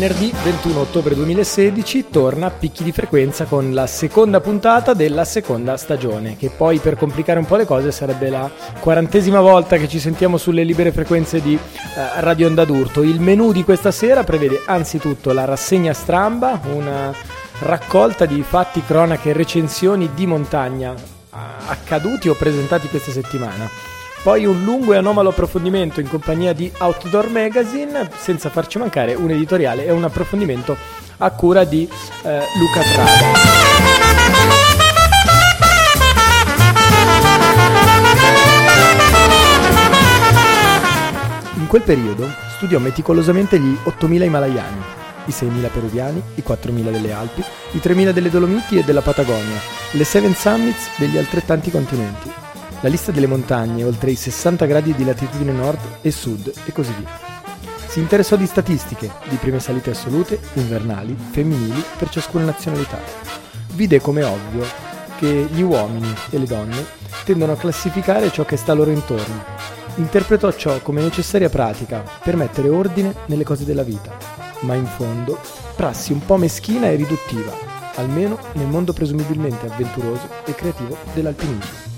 Venerdì 21 ottobre 2016 torna a picchi di frequenza con la seconda puntata della seconda stagione, che poi per complicare un po' le cose sarebbe la quarantesima volta che ci sentiamo sulle libere frequenze di uh, Radio Onda d'Urto. Il menù di questa sera prevede anzitutto la rassegna stramba, una raccolta di fatti, cronache e recensioni di montagna accaduti o presentati questa settimana poi un lungo e anomalo approfondimento in compagnia di Outdoor Magazine, senza farci mancare un editoriale e un approfondimento a cura di eh, Luca Trada. In quel periodo studiò meticolosamente gli 8.000 himalayani, i 6.000 peruviani, i 4.000 delle Alpi, i 3.000 delle Dolomiti e della Patagonia, le Seven Summits degli altrettanti continenti la lista delle montagne oltre i 60 gradi di latitudine nord e sud e così via. Si interessò di statistiche, di prime salite assolute, invernali, femminili per ciascuna nazionalità. Vide come ovvio che gli uomini e le donne tendono a classificare ciò che sta loro intorno. Interpretò ciò come necessaria pratica per mettere ordine nelle cose della vita, ma in fondo prassi un po' meschina e riduttiva, almeno nel mondo presumibilmente avventuroso e creativo dell'alpinismo.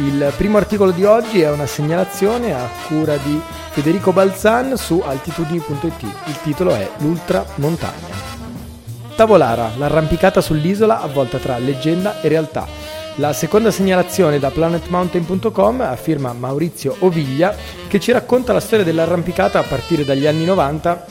Il primo articolo di oggi è una segnalazione a cura di Federico Balzan su altitudini.it. Il titolo è L'ultra montagna. Tavolara, l'arrampicata sull'isola avvolta tra leggenda e realtà. La seconda segnalazione da planetmountain.com affirma Maurizio Oviglia che ci racconta la storia dell'arrampicata a partire dagli anni 90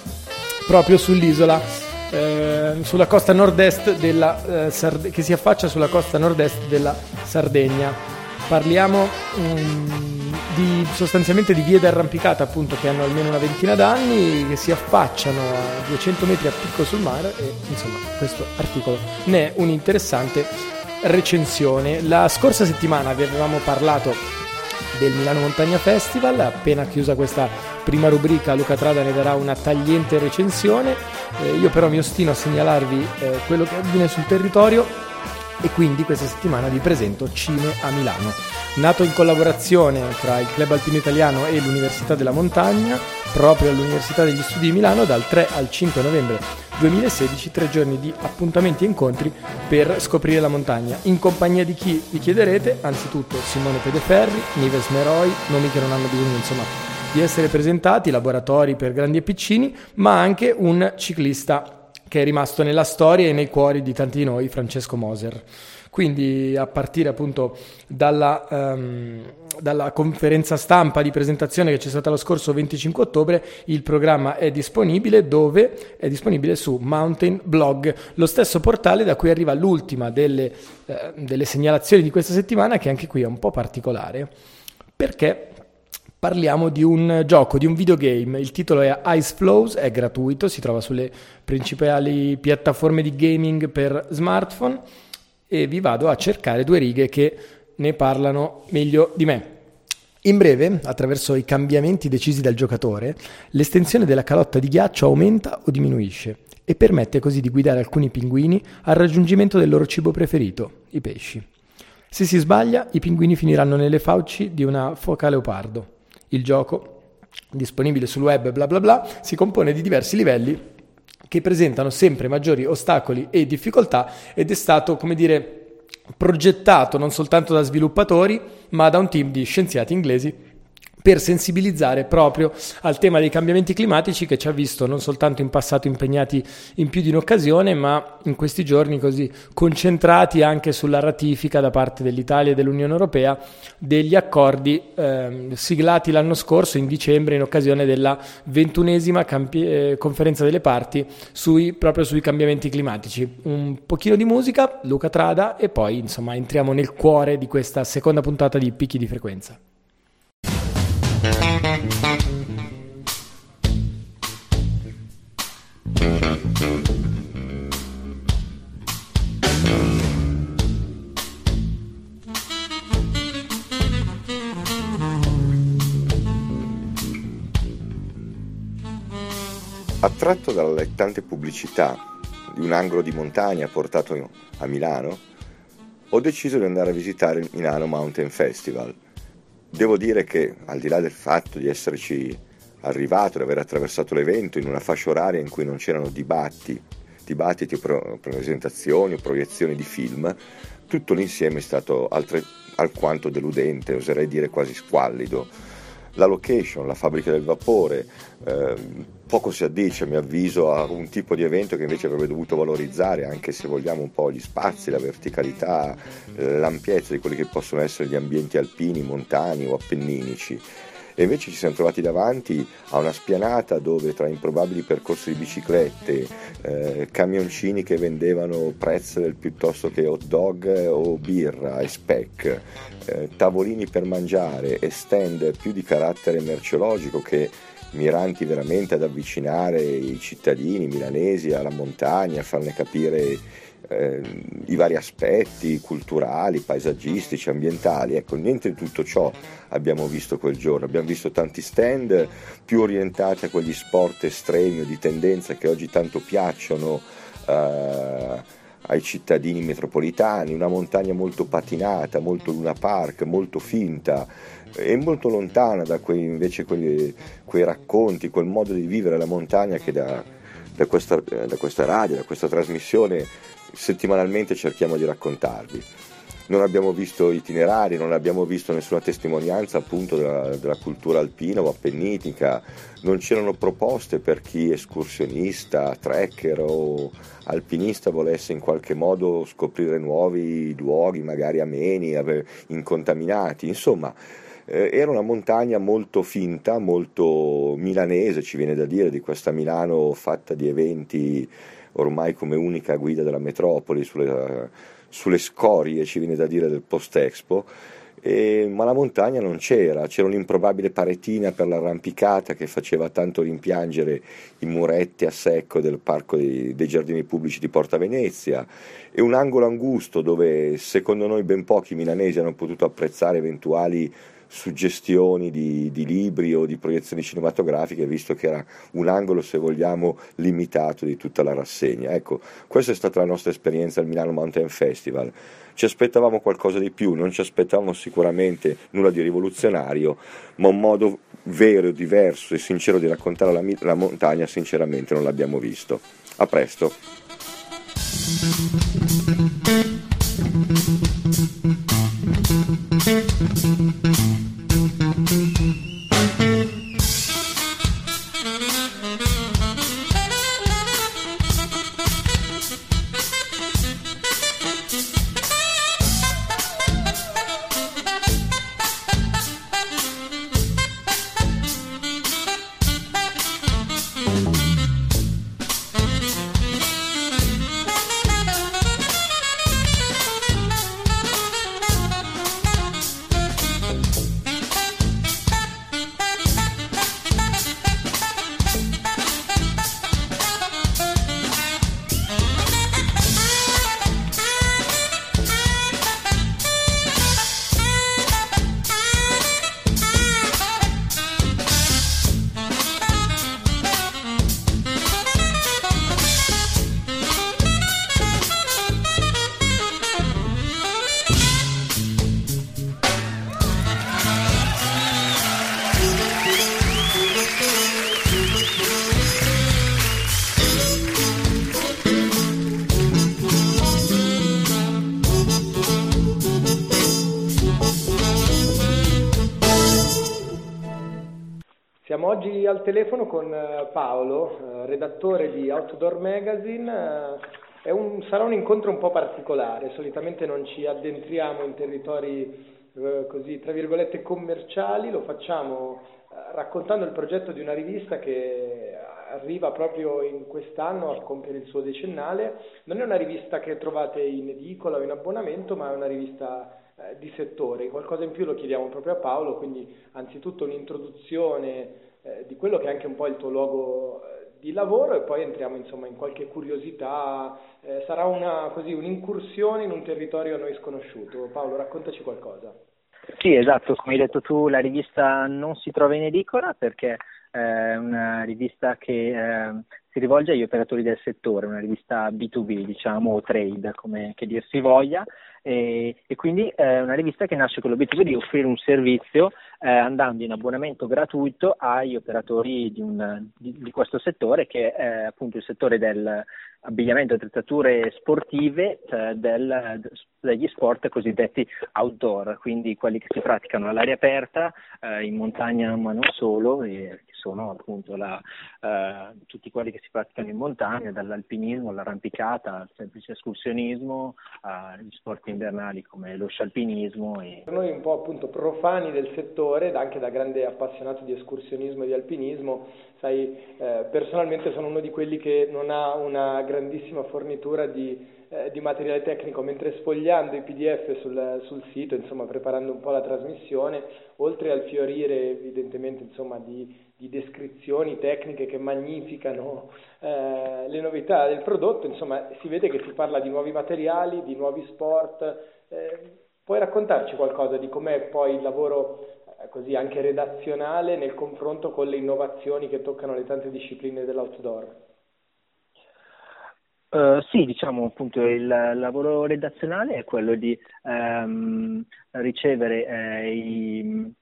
proprio sull'isola eh, sulla costa nord-est della, eh, Sard- che si affaccia sulla costa nord-est della Sardegna. Parliamo um, di, sostanzialmente di vie d'arrampicata appunto che hanno almeno una ventina d'anni, che si affacciano a 200 metri a picco sul mare e insomma questo articolo ne è un'interessante recensione. La scorsa settimana vi avevamo parlato del Milano Montagna Festival, appena chiusa questa prima rubrica Luca Trada ne darà una tagliente recensione, eh, io però mi ostino a segnalarvi eh, quello che avviene sul territorio e quindi questa settimana vi presento Cine a Milano. Nato in collaborazione tra il Club Alpino Italiano e l'Università della Montagna, proprio all'Università degli Studi di Milano, dal 3 al 5 novembre 2016, tre giorni di appuntamenti e incontri per scoprire la montagna. In compagnia di chi vi chiederete? Anzitutto Simone Pedeferri, Nives Meroi, nomi che non hanno bisogno insomma di essere presentati, laboratori per grandi e piccini, ma anche un ciclista che è rimasto nella storia e nei cuori di tanti di noi, Francesco Moser. Quindi a partire appunto dalla, um, dalla, conferenza stampa di presentazione che c'è stata lo scorso 25 ottobre, il programma è disponibile dove? È disponibile su Mountain Blog, lo stesso portale da cui arriva l'ultima delle, eh, delle segnalazioni di questa settimana che anche qui è un po' particolare perché Parliamo di un gioco, di un videogame. Il titolo è Ice Flows, è gratuito, si trova sulle principali piattaforme di gaming per smartphone e vi vado a cercare due righe che ne parlano meglio di me. In breve, attraverso i cambiamenti decisi dal giocatore, l'estensione della calotta di ghiaccio aumenta o diminuisce e permette così di guidare alcuni pinguini al raggiungimento del loro cibo preferito, i pesci. Se si sbaglia, i pinguini finiranno nelle fauci di una foca leopardo. Il gioco, disponibile sul web, bla bla bla, si compone di diversi livelli che presentano sempre maggiori ostacoli e difficoltà ed è stato, come dire, progettato non soltanto da sviluppatori, ma da un team di scienziati inglesi per sensibilizzare proprio al tema dei cambiamenti climatici che ci ha visto non soltanto in passato impegnati in più di un'occasione, ma in questi giorni così concentrati anche sulla ratifica da parte dell'Italia e dell'Unione Europea degli accordi eh, siglati l'anno scorso in dicembre in occasione della ventunesima campi- eh, conferenza delle parti sui, proprio sui cambiamenti climatici. Un pochino di musica, Luca Trada e poi insomma entriamo nel cuore di questa seconda puntata di Picchi di Frequenza. Attratto dall'allettante pubblicità di un angolo di montagna portato a Milano, ho deciso di andare a visitare il Milano Mountain Festival – Devo dire che, al di là del fatto di esserci arrivato, di aver attraversato l'evento in una fascia oraria in cui non c'erano dibatti, dibattiti, pro- presentazioni o proiezioni di film, tutto l'insieme è stato altre, alquanto deludente, oserei dire quasi squallido. La location, la fabbrica del vapore, eh, poco si addice a mio avviso a un tipo di evento che invece avrebbe dovuto valorizzare anche se vogliamo un po' gli spazi, la verticalità, eh, l'ampiezza di quelli che possono essere gli ambienti alpini, montani o appenninici. E invece ci siamo trovati davanti a una spianata dove tra improbabili percorsi di biciclette, eh, camioncini che vendevano pretzel piuttosto che hot dog o birra e speck, eh, tavolini per mangiare e stand più di carattere merceologico che miranti veramente ad avvicinare i cittadini milanesi alla montagna, a farne capire eh, i vari aspetti culturali, paesaggistici, ambientali. Ecco, niente di tutto ciò abbiamo visto quel giorno. Abbiamo visto tanti stand più orientati a quegli sport estremi o di tendenza che oggi tanto piacciono. Eh, ai cittadini metropolitani, una montagna molto patinata, molto Luna Park, molto finta e molto lontana da quei, invece quei, quei racconti, quel modo di vivere la montagna che da, da, questa, da questa radio, da questa trasmissione settimanalmente cerchiamo di raccontarvi. Non abbiamo visto itinerari, non abbiamo visto nessuna testimonianza appunto della, della cultura alpina o appennitica, non c'erano proposte per chi escursionista, trekker o alpinista volesse in qualche modo scoprire nuovi luoghi, magari ameni, incontaminati, insomma eh, era una montagna molto finta, molto milanese, ci viene da dire, di questa Milano fatta di eventi ormai come unica guida della metropoli sulle, sulle scorie, ci viene da dire, del post-expo. E, ma la montagna non c'era, c'era un'improbabile paretina per l'arrampicata che faceva tanto rimpiangere i muretti a secco del parco dei, dei giardini pubblici di Porta Venezia e un angolo angusto dove secondo noi ben pochi milanesi hanno potuto apprezzare eventuali suggestioni di, di, libri o di proiezioni cinematografiche, visto che era un angolo, se vogliamo, limitato di tutta la rassegna. Ecco, questa è stata la nostra esperienza al Milano Mountain Festival. Ci aspettavamo qualcosa di più, non ci aspettavamo sicuramente nulla di rivoluzionario, ma un modo vero, diverso e sincero di raccontare la, la montagna, sinceramente non l'abbiamo visto. A presto. Al telefono con eh, Paolo, eh, redattore di Outdoor Magazine. Eh, un, sarà un incontro un po' particolare, solitamente non ci addentriamo in territori così, tra virgolette, commerciali, lo facciamo raccontando il progetto di una rivista che arriva proprio in quest'anno a compiere il suo decennale. Non è una rivista che trovate in edicola o in abbonamento, ma è una rivista di settore. Qualcosa in più lo chiediamo proprio a Paolo, quindi anzitutto un'introduzione eh, di quello che è anche un po' il tuo luogo eh, di lavoro e poi entriamo insomma in qualche curiosità, eh, sarà una, così, un'incursione in un territorio a noi sconosciuto. Paolo, raccontaci qualcosa. Sì, esatto, come hai detto tu, la rivista non si trova in edicola perché è una rivista che eh, si rivolge agli operatori del settore, una rivista B2B, diciamo, o trade, come che dir si voglia, e, e quindi è una rivista che nasce con l'obiettivo di offrire un servizio eh, andando in abbonamento gratuito agli operatori di, un, di, di questo settore che è appunto il settore dell'abbigliamento e attrezzature sportive eh, del, degli sport cosiddetti outdoor, quindi quelli che si praticano all'aria aperta, eh, in montagna ma non solo, e che sono appunto la, eh, tutti quelli che si praticano in montagna, dall'alpinismo all'arrampicata al semplice escursionismo, agli sport invernali come lo scialpinismo. E... Noi un po' appunto profani del settore, anche da grande appassionato di escursionismo e di alpinismo, sai, eh, personalmente sono uno di quelli che non ha una grandissima fornitura di eh, di materiale tecnico mentre sfogliando i PDF sul, sul, sito, insomma preparando un po' la trasmissione, oltre al fiorire evidentemente insomma, di, di descrizioni tecniche che magnificano eh, le novità del prodotto, insomma si vede che si parla di nuovi materiali, di nuovi sport. Eh, puoi raccontarci qualcosa di com'è poi il lavoro eh, così anche redazionale nel confronto con le innovazioni che toccano le tante discipline dell'outdoor? Uh, sì, diciamo appunto il lavoro redazionale è quello di um, ricevere eh, i,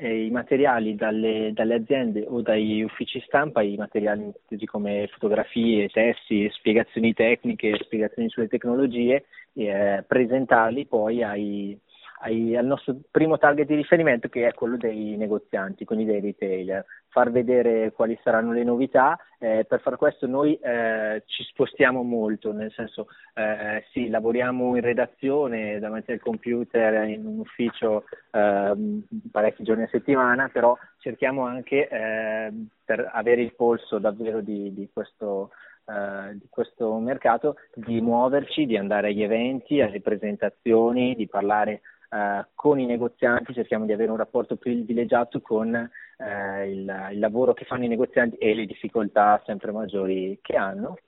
eh, i, materiali dalle, dalle, aziende o dagli uffici stampa, i materiali come fotografie, testi, spiegazioni tecniche, spiegazioni sulle tecnologie, eh, presentarli poi ai, ai, al nostro primo target di riferimento che è quello dei negozianti, quindi dei retailer, far vedere quali saranno le novità. Eh, per far questo noi eh, ci spostiamo molto, nel senso eh, sì, lavoriamo in redazione davanti al computer in un ufficio ehm, parecchi giorni a settimana, però cerchiamo anche ehm, per avere il polso davvero di, di questo Uh, di questo mercato di muoverci, di andare agli eventi, alle presentazioni, di parlare eh, con i negozianti cerchiamo di avere un rapporto privilegiato con eh, il, il, lavoro che fanno i negozianti e le difficoltà sempre maggiori che hanno.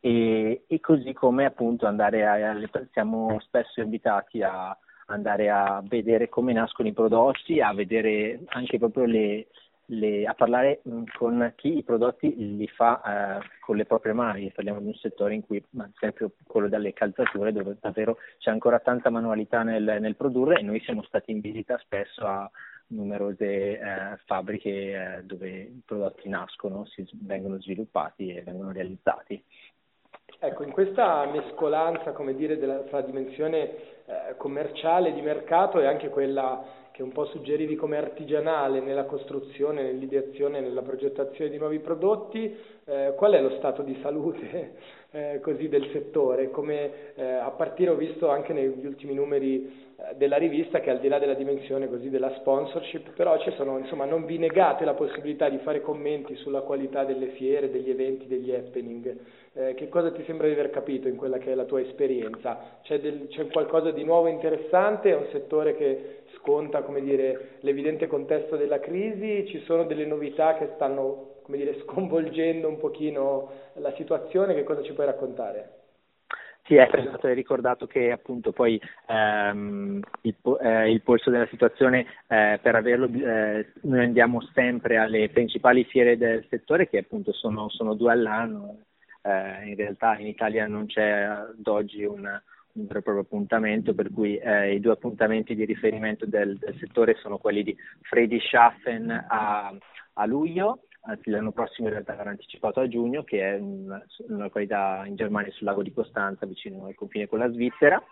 E, e così come appunto andare a, siamo spesso invitati a andare a vedere come nascono i prodotti, a vedere anche proprio le, le, a parlare mm, con chi i prodotti li fa eh, con le proprie mani. Parliamo di un settore in cui, ad esempio quello delle calzature, dove davvero c'è ancora tanta manualità nel, nel produrre e noi siamo stati in visita spesso a numerose eh, fabbriche eh, dove i prodotti nascono, si, vengono sviluppati e vengono realizzati. Ecco, in questa mescolanza, come dire, della, tra dimensione eh, commerciale di mercato e anche quella che un po' suggerivi come artigianale nella costruzione, nell'ideazione, nella progettazione di nuovi prodotti, eh, qual è lo stato di salute eh, così del settore? Come, eh, a partire ho visto anche negli ultimi numeri eh, della rivista che al di là della dimensione così della sponsorship, però ci sono, insomma, non vi negate la possibilità di fare commenti sulla qualità delle fiere, degli eventi, degli happening. Eh, che cosa ti sembra di aver capito in quella che è la tua esperienza? C'è, del, c'è qualcosa di nuovo interessante? È un settore che sconta dire, l'evidente contesto della crisi? Ci sono delle novità che stanno come dire, sconvolgendo un pochino la situazione? Che cosa ci puoi raccontare? Sì, è hai ricordato che appunto poi ehm, il, eh, il, polso della situazione eh, per averlo eh, noi andiamo sempre alle principali fiere del settore che appunto sono, sono due all'anno, eh, in realtà in Italia non c'è ad oggi un, un vero e proprio appuntamento, per cui eh, i due appuntamenti di riferimento del, del settore sono quelli di Friedrichshafen a, a luglio, anzi l'anno prossimo in realtà verrà anticipato a giugno, che è una, una località in Germania sul lago di Costanza, vicino al confine con la Svizzera,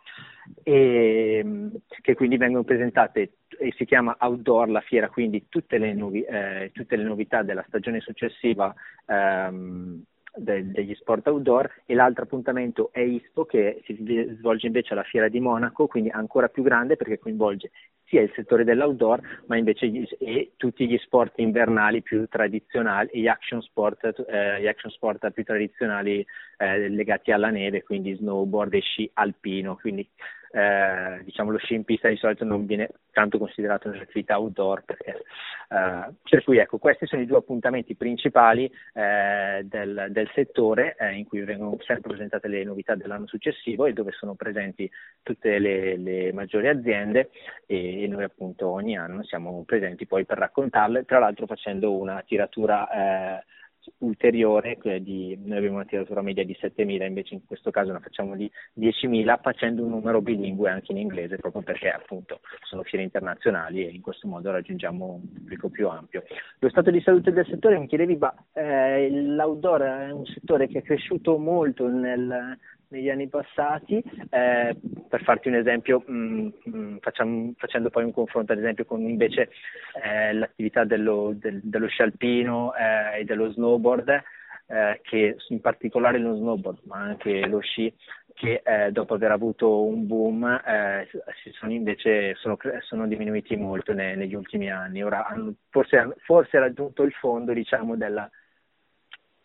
e che quindi vengono presentate e si chiama Outdoor la fiera, quindi tutte le, novi, eh, tutte le novità della stagione successiva ehm, de, degli sport outdoor e l'altro appuntamento è ISPO che si svolge invece alla Fiera di Monaco, quindi ancora più grande perché coinvolge sia il settore dell'outdoor ma invece gli, e tutti gli sport invernali più tradizionali e gli action sport, eh, gli action sport più tradizionali eh, legati alla neve, quindi snowboard e sci alpino, quindi eh, diciamo lo sci in pista di solito non viene tanto considerato un'attività outdoor perché, eh, per cui ecco questi sono i due appuntamenti principali eh, del, del, settore eh, in cui vengono sempre presentate le novità dell'anno successivo e dove sono presenti tutte le, le maggiori aziende e, e, noi appunto ogni anno siamo presenti poi per raccontarle tra l'altro facendo una tiratura eh, ulteriore, di, noi abbiamo una tiratura media di 7.000, invece in questo caso la facciamo di 10.000 facendo un numero bilingue anche in inglese proprio perché appunto sono fiere internazionali e in questo modo raggiungiamo un pubblico più ampio. Lo stato di salute del settore, mi chiedevi, ma eh, l'outdoor è un settore che è cresciuto molto nel, negli anni passati. Eh, per farti un esempio, mh, mm, mh, mm, facciamo, facendo poi un confronto ad esempio con invece eh, l'attività dello, del, dello sci alpino eh, e dello snowboard, eh, che in particolare lo snowboard, ma anche lo sci, che eh, dopo aver avuto un boom eh, sono invece sono, sono diminuiti molto ne, negli ultimi anni. Ora hanno forse, forse raggiunto il fondo diciamo, della,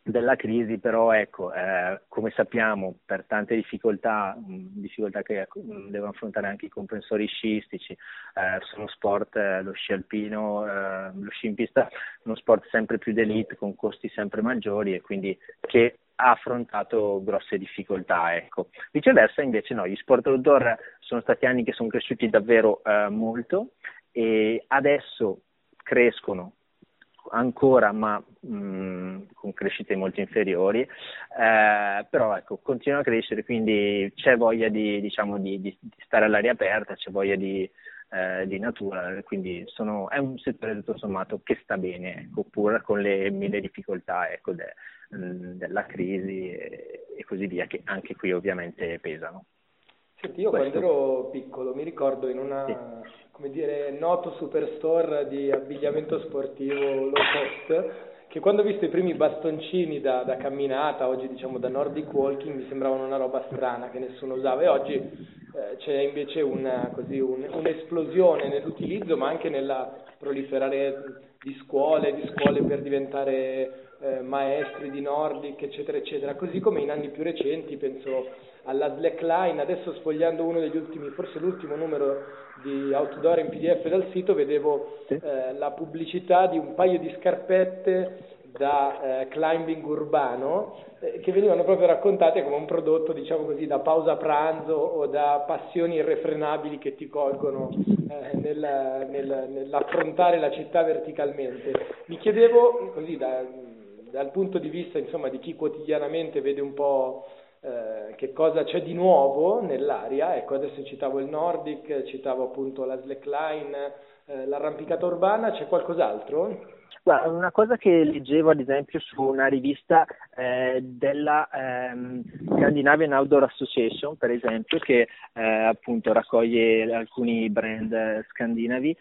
della crisi, però ecco, eh, come sappiamo, per tante difficoltà, mh, difficoltà che mh, devono affrontare anche i comprensori sciistici, eh, sono sport, eh, lo sci alpino, eh, lo sci in pista, uno sport sempre più d'elite con costi sempre maggiori e quindi che ha affrontato grosse difficoltà. Ecco. Viceversa invece no, gli sport outdoor sono stati anni che sono cresciuti davvero eh, molto e adesso crescono ancora ma mh, con crescite molto inferiori, eh, però ecco, continua a crescere, quindi c'è voglia di, diciamo, di, di, di stare all'aria aperta, c'è voglia di, eh, di natura, quindi sono, è un settore tutto sommato che sta bene, ecco, pur con le mille difficoltà ecco, de, mm, della crisi e, e, così via, che anche qui ovviamente pesano. Senti, io Questo... quando ero piccolo mi ricordo in una... Sì. come dire, noto superstore di abbigliamento sportivo low cost, che quando ho visto i primi bastoncini da, da, camminata, oggi diciamo da Nordic Walking, mi sembravano una roba strana che nessuno usava. E oggi eh, c'è invece una, così, un, un'esplosione nell'utilizzo ma anche nella proliferare di scuole, di scuole per diventare eh, maestri di Nordic, eccetera, eccetera, così come in anni più recenti, penso alla slackline, adesso sfogliando uno degli ultimi, forse l'ultimo numero di outdoor in PDF dal sito, vedevo eh, la pubblicità di un paio di scarpette da eh, climbing urbano eh, che venivano proprio raccontate come un prodotto, diciamo così, da pausa pranzo o da passioni irrefrenabili che ti colgono eh, nel, nel, nell'affrontare la città verticalmente. Mi chiedevo, così, da, dal punto di vista insomma, di chi quotidianamente vede un po' Eh, che cosa c'è di nuovo nell'aria. Ecco, adesso citavo il Nordic, citavo appunto la slackline, eh, l'arrampicata urbana, c'è qualcos'altro? Una cosa che leggevo ad esempio su una rivista eh, della ehm, Scandinavian Outdoor Association, per esempio, che eh, appunto raccoglie alcuni brand scandinavi,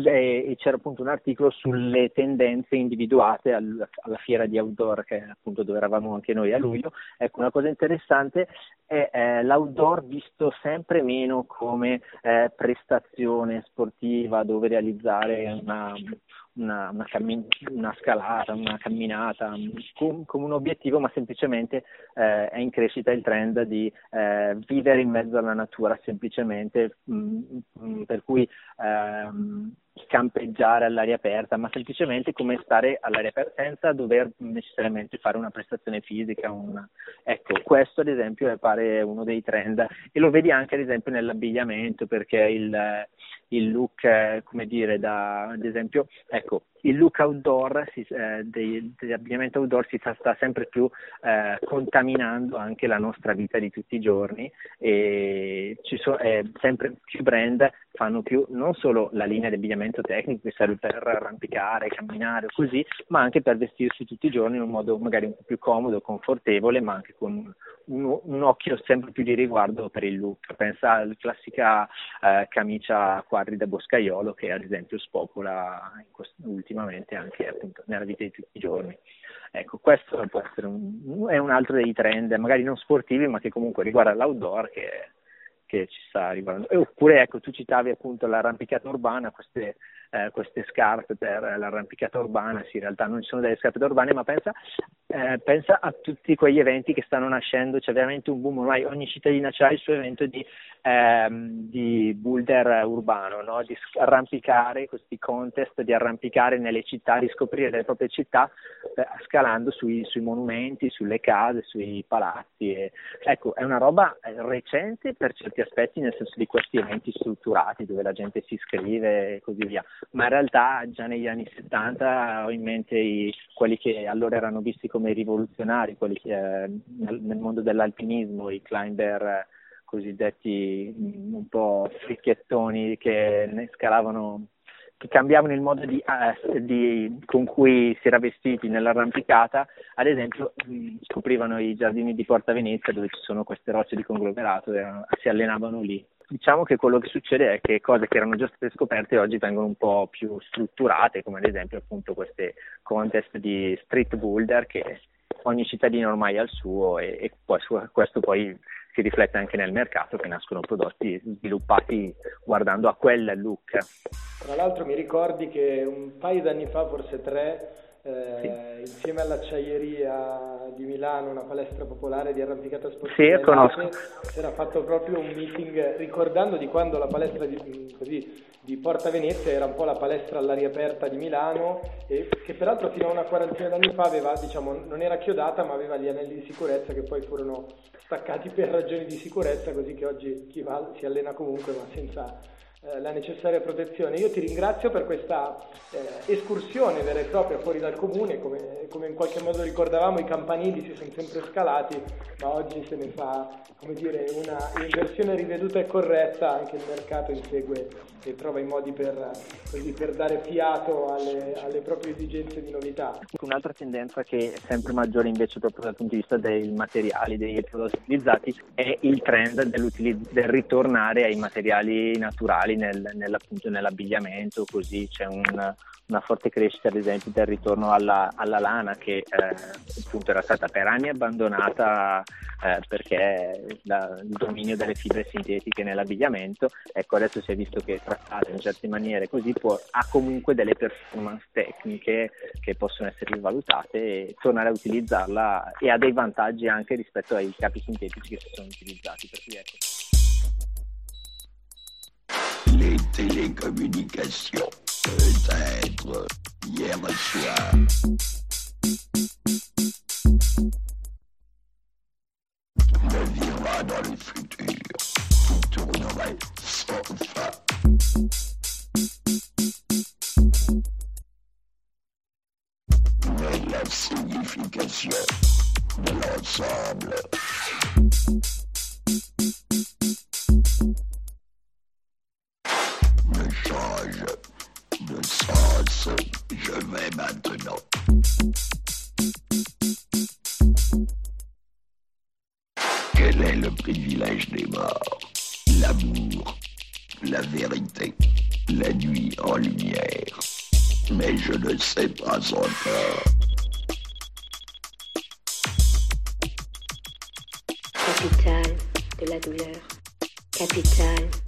de- e c'era appunto un articolo sulle tendenze individuate al- alla fiera di outdoor, che appunto dove eravamo anche noi a luglio. Ecco, una cosa interessante è eh, l'outdoor visto sempre meno come eh, prestazione sportiva dove realizzare una una, una, cammin- una scalata, una camminata com- come un obiettivo, ma semplicemente eh, è in crescita il trend di eh, vivere in mezzo alla natura, semplicemente mh, mm, mh, mm, per cui ehm, campeggiare all'aria aperta, ma semplicemente come stare all'aria aperta senza dover necessariamente fare una prestazione fisica. Una... Ecco, questo ad esempio pare uno dei trend e lo vedi anche ad esempio nell'abbigliamento perché il, il look, come dire, da, ad esempio, ecco, il look outdoor, si, eh, dell'abbigliamento outdoor si sta, sta sempre più eh, contaminando anche la nostra vita di tutti i giorni e ci so, eh, sempre più brand fanno più non solo la linea di abbigliamento tecnico che serve per arrampicare, camminare o così, ma anche per vestirsi tutti i giorni in un modo magari un po' più comodo, confortevole, ma anche con un, un occhio sempre più di riguardo per il look. Pensa alla classica eh, camicia a quadri da boscaiolo che ad esempio spopola questo, ultimamente anche appunto, nella vita di tutti i giorni. Ecco, questo può essere un, è un altro dei trend, magari non sportivi, ma che comunque riguarda l'outdoor che, che ci sta arrivando. Oppure ecco, tu citavi appunto l'arrampicata urbana, queste eh, queste scarpe per l'arrampicata urbana, sì, in realtà non ci sono delle scarpe urbane, ma pensa, eh, pensa, a tutti quegli eventi che stanno nascendo, c'è veramente un boom, ormai ogni cittadina ha il suo evento di, ehm, di boulder urbano, no? di arrampicare, questi contest di arrampicare nelle città, di scoprire le proprie città eh, scalando sui, sui, monumenti, sulle case, sui palazzi. E, ecco, è una roba eh, recente per certi certi aspetti, nel senso di questi eventi strutturati dove la gente si iscrive e così via, ma in realtà già negli anni 70 ho in mente i, quelli che allora erano visti come rivoluzionari, quelli che, eh, nel, nel, mondo dell'alpinismo, i climber cosiddetti mm, un po' fricchettoni che scalavano che cambiavano il modo di, eh, di, con cui si era vestiti nell'arrampicata, ad esempio mh, scoprivano i giardini di Porta Venezia dove ci sono queste rocce di conglomerato e si allenavano lì. Diciamo che quello che succede è che cose che erano già state scoperte oggi vengono un po' più strutturate, come ad esempio appunto queste contest di street boulder che ogni cittadino ormai ha il suo e, e poi questo poi si riflette anche nel mercato che nascono prodotti sviluppati guardando a quel look. Tra l'altro mi ricordi che un paio d'anni fa, forse tre, eh, sì. insieme all'acciaieria di Milano, una palestra popolare di arrampicata sportiva, sì, conosco. si era fatto proprio un meeting ricordando di quando la palestra di, così, di Porta Venezia era un po' la palestra all'aria aperta di Milano e che peraltro fino a una quarantina d'anni fa aveva, diciamo, non era chiodata ma aveva gli anelli di sicurezza che poi furono staccati per ragioni di sicurezza, così che oggi chi va si allena comunque ma senza la necessaria protezione. Io ti ringrazio per questa eh, escursione vera e propria fuori dal comune, come, come, in qualche modo ricordavamo i campanili si sono sempre scalati, ma oggi se ne fa dire, una inversione riveduta e corretta, anche il mercato insegue e trova i modi per, così, per dare fiato alle, alle, proprie esigenze di novità. Un'altra tendenza che è sempre maggiore invece proprio dal punto di vista dei materiali, dei prodotti utilizzati, è il trend del ritornare ai materiali naturali nel, nell'abbigliamento, così c'è un, una forte crescita ad esempio del ritorno alla, alla lana che eh, appunto era stata per anni abbandonata eh, perché la, il dominio delle fibre sintetiche nell'abbigliamento. Ecco adesso si è visto che trattata in certe maniere così può, ha comunque delle performance tecniche che possono essere rivalutate e tornare a utilizzarla e ha dei vantaggi anche rispetto ai capi sintetici che si sono utilizzati. Per cui ecco télécommunications. Peut-être hier soir. De la douleur. Capitale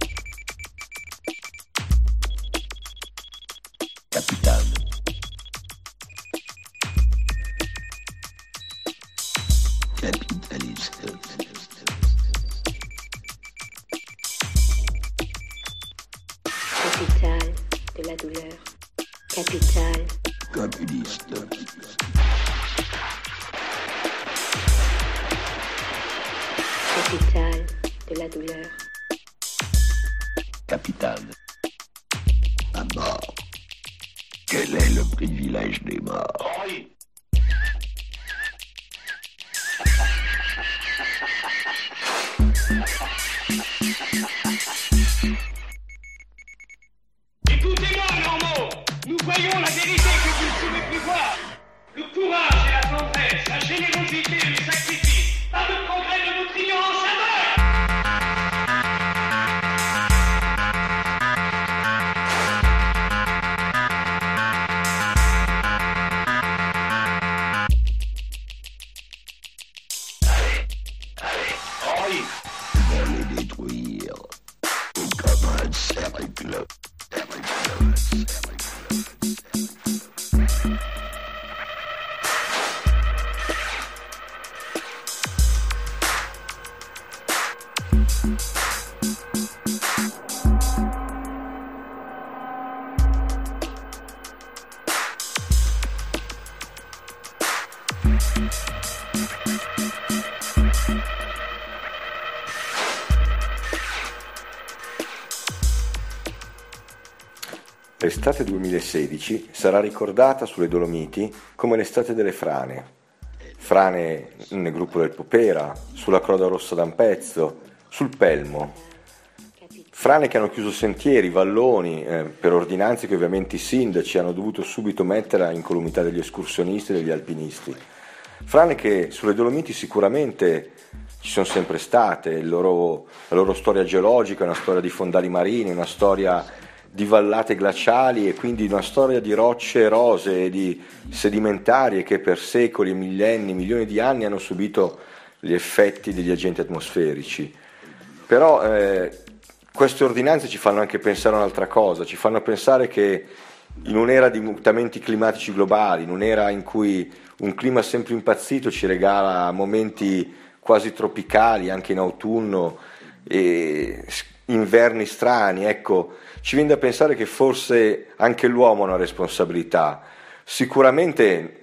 L'estate 2016 sarà ricordata sulle Dolomiti come l'estate delle frane. Frane nel gruppo del Popera, sulla Croda Rossa da un pezzo, sul Pelmo. Frane che hanno chiuso sentieri, valloni, eh, per ordinanze che ovviamente i sindaci hanno dovuto subito mettere a incolumità degli escursionisti e degli alpinisti. Frane che sulle Dolomiti sicuramente ci sono sempre state, loro, la loro storia geologica una storia di fondali marini, una storia di vallate glaciali e quindi una storia di rocce erose e di sedimentarie che per secoli, millenni, milioni di anni hanno subito gli effetti degli agenti atmosferici. Però eh, queste ordinanze ci fanno anche pensare a un'altra cosa, ci fanno pensare che in un'era di mutamenti climatici globali, in un'era in cui un clima sempre impazzito ci regala momenti quasi tropicali anche in autunno e inverni strani, ecco, ci viene da pensare che forse anche l'uomo ha una responsabilità, sicuramente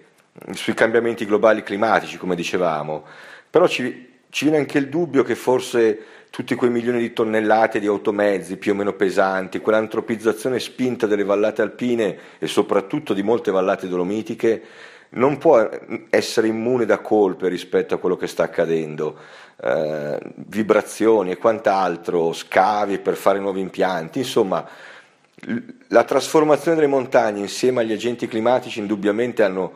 sui cambiamenti globali climatici, come dicevamo, però ci, ci viene anche il dubbio che forse tutti quei milioni di tonnellate di automezzi più o meno pesanti, quell'antropizzazione spinta delle vallate alpine e soprattutto di molte vallate dolomitiche, non può essere immune da colpe rispetto a quello che sta accadendo, eh, vibrazioni e quant'altro, scavi per fare nuovi impianti, insomma la trasformazione delle montagne insieme agli agenti climatici indubbiamente hanno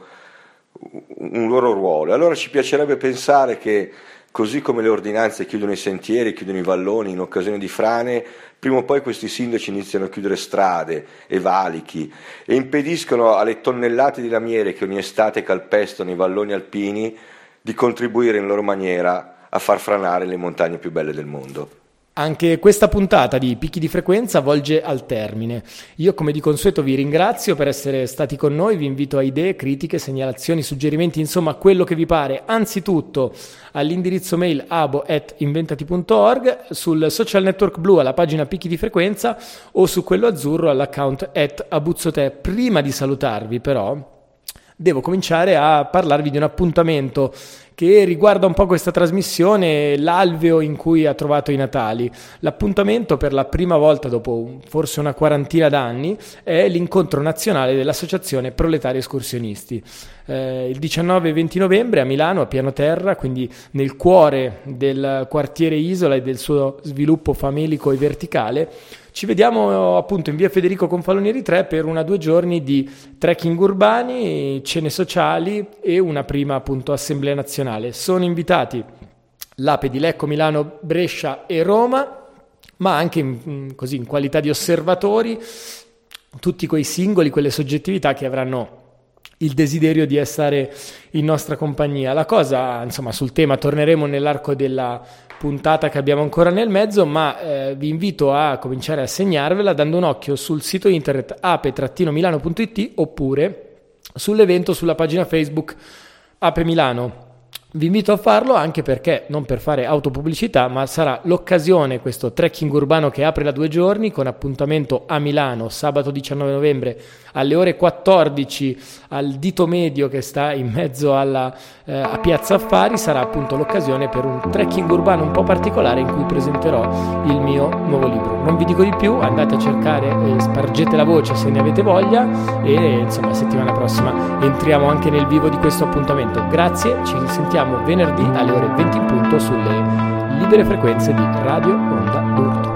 un loro ruolo. Allora ci piacerebbe pensare che così come le ordinanze chiudono i sentieri, chiudono i valloni in occasione di frane, prima o poi questi sindaci iniziano a chiudere strade e valichi e impediscono alle tonnellate di lamiere che ogni estate calpestano i valloni alpini di contribuire in loro maniera a far franare le montagne più belle del mondo. Anche questa puntata di Picchi di Frequenza volge al termine. Io come di consueto vi ringrazio per essere stati con noi, vi invito a idee, critiche, segnalazioni, suggerimenti, insomma quello che vi pare, anzitutto all'indirizzo mail abo.inventati.org, sul social network blu alla pagina Picchi di Frequenza o su quello azzurro all'account at abuzzote. Prima di salutarvi però devo cominciare a parlarvi di un appuntamento che riguarda un po' questa trasmissione, l'alveo in cui ha trovato i Natali. L'appuntamento per la prima volta dopo forse una quarantina d'anni è l'incontro nazionale dell'Associazione Proletari Escursionisti. Eh, il 19 e 20 novembre a Milano, a piano terra, quindi nel cuore del quartiere Isola e del suo sviluppo famelico e verticale, ci vediamo appunto in via Federico Confalonieri 3 per una due giorni di trekking urbani, cene sociali e una prima appunto assemblea nazionale. Sono invitati l'Ape di Lecco, Milano, Brescia e Roma, ma anche in, così, in qualità di osservatori tutti quei singoli, quelle soggettività che avranno il desiderio di essere in nostra compagnia. La cosa, insomma, sul tema torneremo nell'arco della puntata che abbiamo ancora nel mezzo, ma eh, vi invito a cominciare a segnarvela dando un occhio sul sito internet ape-milano.it oppure sull'evento sulla pagina Facebook Ape Milano. Vi invito a farlo anche perché, non per fare autopubblicità, ma sarà l'occasione, questo trekking urbano che apre da due giorni con appuntamento a Milano sabato 19 novembre alle ore 14 al dito medio che sta in mezzo alla, eh, a Piazza Affari, sarà appunto l'occasione per un trekking urbano un po' particolare in cui presenterò il mio nuovo libro. Non vi dico di più, andate a cercare e spargete la voce se ne avete voglia e insomma settimana prossima entriamo anche nel vivo di questo appuntamento. Grazie, ci risentiamo sentiamo venerdì alle ore 20 in punto sulle libere frequenze di Radio Onda d'Urto.